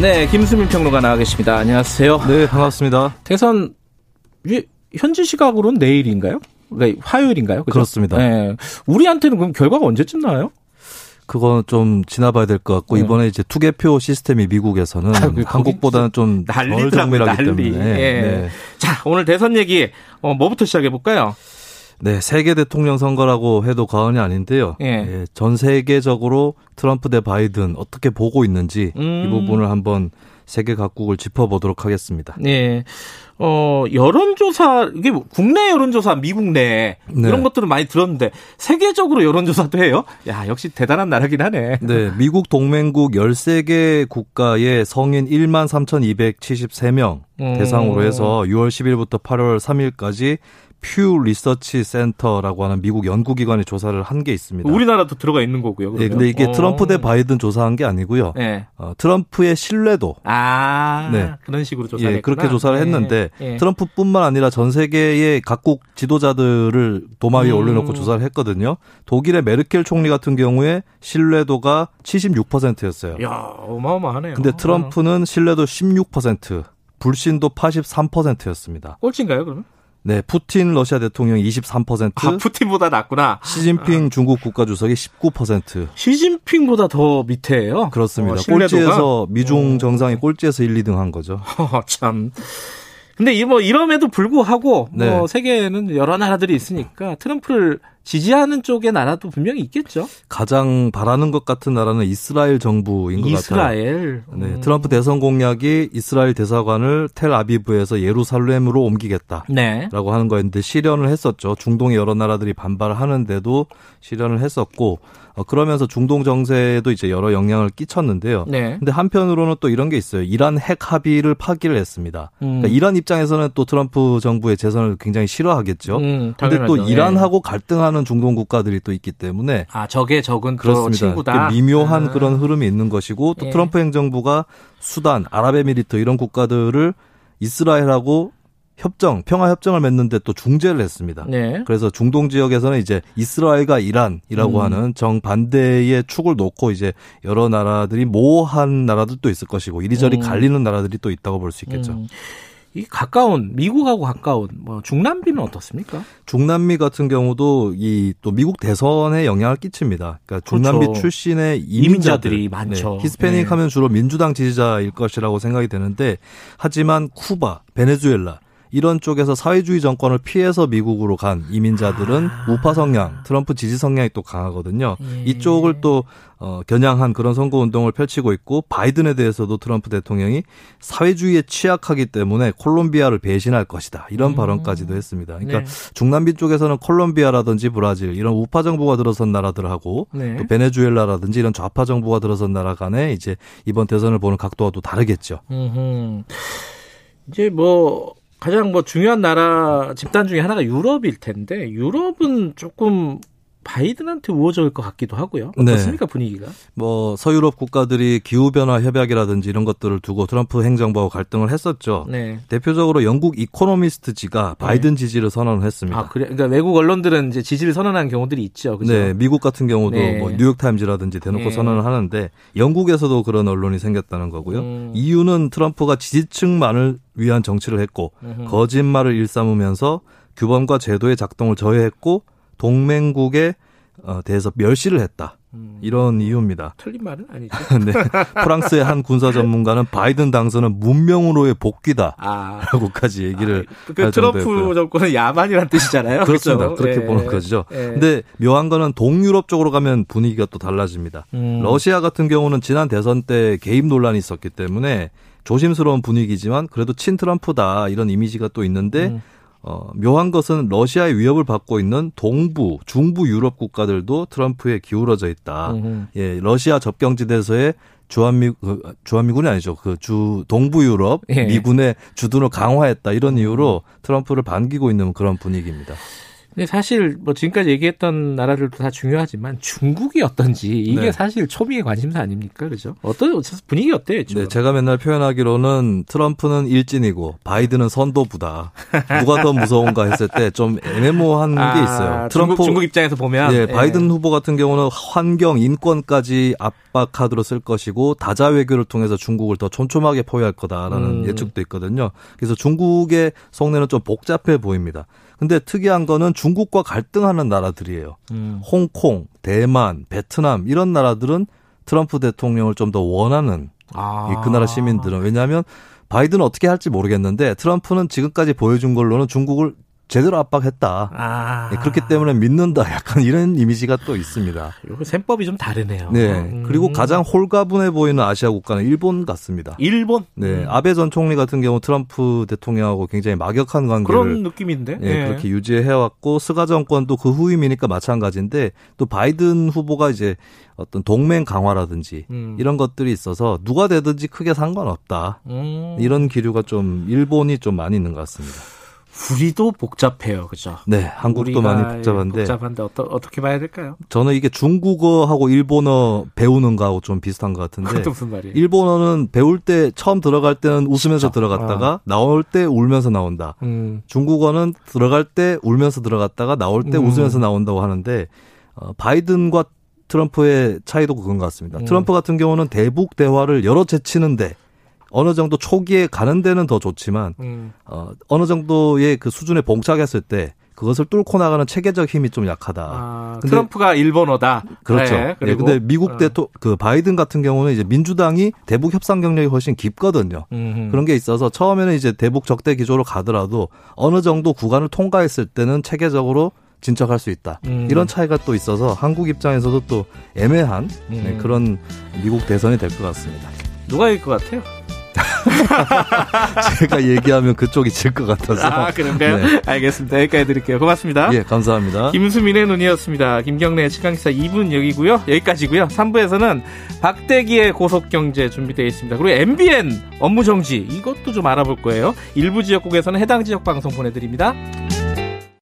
네, 김수민 평론가 나와 계십니다. 안녕하세요. 네, 반갑습니다. 대선 이- 현지 시각으로는 내일인가요? 그러니까 화요일인가요? 그죠? 그렇습니다. 네. 우리한테는 그럼 결과가 언제쯤 나와요? 그건 좀 지나봐야 될 것 같고 네. 이번에 이제 투개표 시스템이 미국에서는 아, 그 한국보다는 좀덜 난리더라고요, 정밀하기 난리. 때문에 예. 네. 자, 오늘 대선 얘기 어, 뭐부터 시작해 볼까요? 네, 세계 대통령 선거라고 해도 과언이 아닌데요. 예. 예, 전 세계적으로 트럼프 대 바이든 어떻게 보고 있는지 음. 이 부분을 한번 세계 각국을 짚어보도록 하겠습니다. 네. 어, 여론조사, 이게 뭐 국내 여론조사, 미국 내, 네. 이런 것들은 많이 들었는데, 세계적으로 여론조사도 해요? 야, 역시 대단한 나라긴 하네. 네, 미국 동맹국 13개 국가의 성인 1만 3,273명 음. 대상으로 해서 6월 10일부터 8월 3일까지 퓨 리서치 센터라고 하는 미국 연구기관이 조사를 한 게 있습니다. 우리나라도 들어가 있는 거고요. 네, 그러면. 근데 이게 어. 트럼프 대 바이든 조사한 게 아니고요. 네. 어, 트럼프의 신뢰도 아, 네. 그런 식으로 조사를 예, 그렇게 조사를 했는데 예. 트럼프뿐만 아니라 전 세계의 각국 지도자들을 도마 위에 음. 올려놓고 조사를 했거든요. 독일의 메르켈 총리 같은 경우에 신뢰도가 76%였어요. 야, 어마어마하네요. 근데 트럼프는 신뢰도 16%, 불신도 83%였습니다. 꼴찌인가요, 그러면? 네, 푸틴 러시아 대통령이 23%, 아, 푸틴보다 낫구나. 시진핑 중국 국가주석이 19%. 시진핑보다 더 밑에예요. 그렇습니다. 어, 신뢰도가? 꼴찌에서 미중 어. 정상이 꼴찌에서 1, 2등 한 거죠. 허허, 참. 근데 이 뭐 이럼에도 불구하고 뭐 네. 세계에는 여러 나라들이 있으니까 트럼프를 지지하는 쪽의 나라도 분명히 있겠죠. 가장 바라는 것 같은 나라는 이스라엘 정부인 것 같아요. 이스라엘. 네, 음. 트럼프 대선 공약이 이스라엘 대사관을 텔아비브에서 예루살렘으로 옮기겠다. 네. 라고 하는 거였는데 실현을 했었죠. 중동의 여러 나라들이 반발하는데도 실현을 했었고 어, 그러면서 중동 정세에도 이제 여러 영향을 끼쳤는데요. 네. 근데 한편으로는 또 이런 게 있어요. 이란 핵 합의를 파기를 했습니다. 음. 그러니까 이란 입장에서는 또 트럼프 정부의 재선을 굉장히 싫어하겠죠. 음, 근데 또. 이란하고 갈등하는 중동 국가들이 또 있기 때문에 아, 적의 적은 또 그렇습니다. 친구다. 그 미묘한 아. 그런 흐름이 있는 것이고 또 예. 트럼프 행정부가 수단, 아랍에미리트 이런 국가들을 이스라엘하고 협정, 평화 협정을 맺는데 또 중재를 했습니다. 네. 그래서 중동 지역에서는 이제 이스라엘과 이란이라고 음. 하는 정반대의 축을 놓고 이제 여러 나라들이 모호한 나라들도 있을 것이고 이리저리 음. 갈리는 나라들이 또 있다고 볼 수 있겠죠. 음. 이 가까운 미국하고 가까운 뭐 중남미는 어떻습니까? 중남미 같은 경우도 이 또 미국 대선에 영향을 끼칩니다. 그러니까 중남미 그렇죠. 출신의 이민자들이 이민자들이 많죠. 히스패닉 네. 하면 주로 민주당 지지자일 것이라고 생각이 되는데 하지만 쿠바, 베네수엘라 이런 쪽에서 사회주의 정권을 피해서 미국으로 간 이민자들은 우파 성향, 트럼프 지지 성향이 또 강하거든요. 아. 예. 이쪽을 또 어, 겨냥한 그런 선거 운동을 펼치고 있고 바이든에 대해서도 트럼프 대통령이 사회주의에 취약하기 때문에 콜롬비아를 배신할 것이다 이런 음. 발언까지도 했습니다. 그러니까 네. 중남미 쪽에서는 콜롬비아라든지 브라질 이런 우파 정부가 들어선 나라들하고 네. 또 베네수엘라라든지 이런 좌파 정부가 들어선 나라 간에 이제 이번 대선을 보는 각도가 또 다르겠죠. 음흠. 이제 뭐 가장 뭐 중요한 나라 집단 중에 하나가 유럽일 텐데 유럽은 조금 바이든한테 우호적일 것 같기도 하고요. 네. 어떻습니까 분위기가? 뭐 서유럽 국가들이 기후 변화 협약이라든지 이런 것들을 두고 트럼프 행정부와 갈등을 했었죠. 네. 대표적으로 영국 이코노미스트지가 바이든 지지를 선언을 했습니다. 아 그래. 그러니까 외국 언론들은 이제 지지를 선언하는 경우들이 있죠. 그죠? 네, 미국 같은 경우도 네. 뭐 뉴욕 타임즈라든지 대놓고 네. 선언을 하는데 영국에서도 그런 언론이 생겼다는 거고요. 음. 이유는 트럼프가 지지층만을 위한 정치를 했고 음흠. 거짓말을 일삼으면서 규범과 제도의 작동을 저해했고 동맹국에 어, 대해서 멸시를 했다. 음. 이런 이유입니다. 틀린 말은 아니죠. 네. 프랑스의 한 군사 전문가는 바이든 당선은 문명으로의 복귀다. 아. 라고까지 얘기를 그할 트럼프 정도였고요. 정권은 야만이란 뜻이잖아요. 그렇습니다. 그죠? 그렇게 예. 보는 거죠. 예. 근데 묘한 거는 동유럽 쪽으로 가면 분위기가 또 달라집니다. 음. 러시아 같은 경우는 지난 대선 때 개입 논란이 있었기 때문에 조심스러운 분위기지만 그래도 친 트럼프다 이런 이미지가 또 있는데 음. 어, 묘한 것은 러시아의 위협을 받고 있는 동부, 중부 유럽 국가들도 트럼프에 기울어져 있다. 음흠. 예, 러시아 접경지대에서의 주한미 그, 주한미군이 아니죠. 그 주 동부 유럽 예. 미군의 주둔을 강화했다 이런 이유로 트럼프를 반기고 있는 그런 분위기입니다. 근데 사실 뭐 지금까지 얘기했던 나라들도 다 중요하지만 중국이 어떤지 이게 네. 사실 초미의 관심사 아닙니까? 그죠? 어떤 분위기 어때요? 지금? 네, 제가 맨날 표현하기로는 트럼프는 일진이고 바이든은 선도부다. 누가 더 무서운가 했을 때 좀 애매모호한 게 있어요. 트럼프 아, 중국, 중국 입장에서 보면 예, 바이든 후보 같은 경우는 환경, 인권까지 압박 카드로 쓸 것이고 다자 외교를 통해서 중국을 더 촘촘하게 포위할 거다라는 음. 예측도 있거든요. 그래서 중국의 속내는 좀 복잡해 보입니다. 근데 특이한 거는 중국과 갈등하는 나라들이에요. 음. 홍콩, 대만, 베트남 이런 나라들은 트럼프 대통령을 좀 더 원하는 아. 이그 나라 시민들은 왜냐하면 바이든은 어떻게 할지 모르겠는데 트럼프는 지금까지 보여준 걸로는 중국을 제대로 압박했다. 아. 네, 그렇기 때문에 믿는다. 약간 이런 이미지가 또 있습니다. 요거 셈법이 좀 다르네요. 네. 음. 그리고 가장 홀가분해 보이는 아시아 국가는 일본 같습니다. 일본 네. 아베 전 총리 같은 경우 트럼프 대통령하고 굉장히 막역한 관계를 그런 느낌인데. 예, 네. 그렇게 유지해 왔고 스가 정권도 그 후임이니까 마찬가지인데 또 바이든 후보가 이제 어떤 동맹 강화라든지 음. 이런 것들이 있어서 누가 되든지 크게 상관없다. 음. 이런 기류가 좀 일본이 좀 많이 있는 것 같습니다. 우리도 복잡해요, 그죠? 네, 한국도 많이 복잡한데 복잡한데 어떠, 어떻게 봐야 될까요? 저는 이게 중국어하고 일본어 배우는 거하고 좀 비슷한 것 같은데 무슨 말이에요? 일본어는 배울 때 처음 들어갈 때는 웃으면서 그쵸. 들어갔다가 나올 때 울면서 나온다. 음. 중국어는 들어갈 때 울면서 들어갔다가 나올 때 음. 웃으면서 나온다고 하는데 어, 바이든과 트럼프의 차이도 그건 것 같습니다. 음. 트럼프 같은 경우는 대북 대화를 열어 제치는데 어느 정도 초기에 가는 데는 더 좋지만 음. 어, 어느 정도의 그 수준에 봉착했을 때 그것을 뚫고 나가는 체계적 힘이 좀 약하다. 아, 근데- 트럼프가 일본어다. 그렇죠. 네, 예, 그리고 근데 미국 어. 대토 그 바이든 같은 경우는 이제 민주당이 대북 협상 경력이 훨씬 깊거든요. 음흠. 그런 게 있어서 처음에는 이제 대북 적대 기조로 가더라도 어느 정도 구간을 통과했을 때는 체계적으로 진척할 수 있다. 음. 이런 차이가 또 있어서 한국 입장에서도 또 애매한 네, 음. 그런 미국 대선이 될 것 같습니다. 누가 이길 것 같아요? 제가 얘기하면 그쪽이 질 것 같아서. 아, 그런가요? 네. 알겠습니다. 여기까지 드릴게요. 고맙습니다. 예, 감사합니다. 김수민의 눈이었습니다. 김경래의 치강기사 2분 여기고요. 여기까지고요. 3부에서는 박대기의 고속경제 준비되어 있습니다. 그리고 MBN 업무정지 이것도 좀 알아볼 거예요. 일부 지역국에서는 해당 지역 방송 보내드립니다.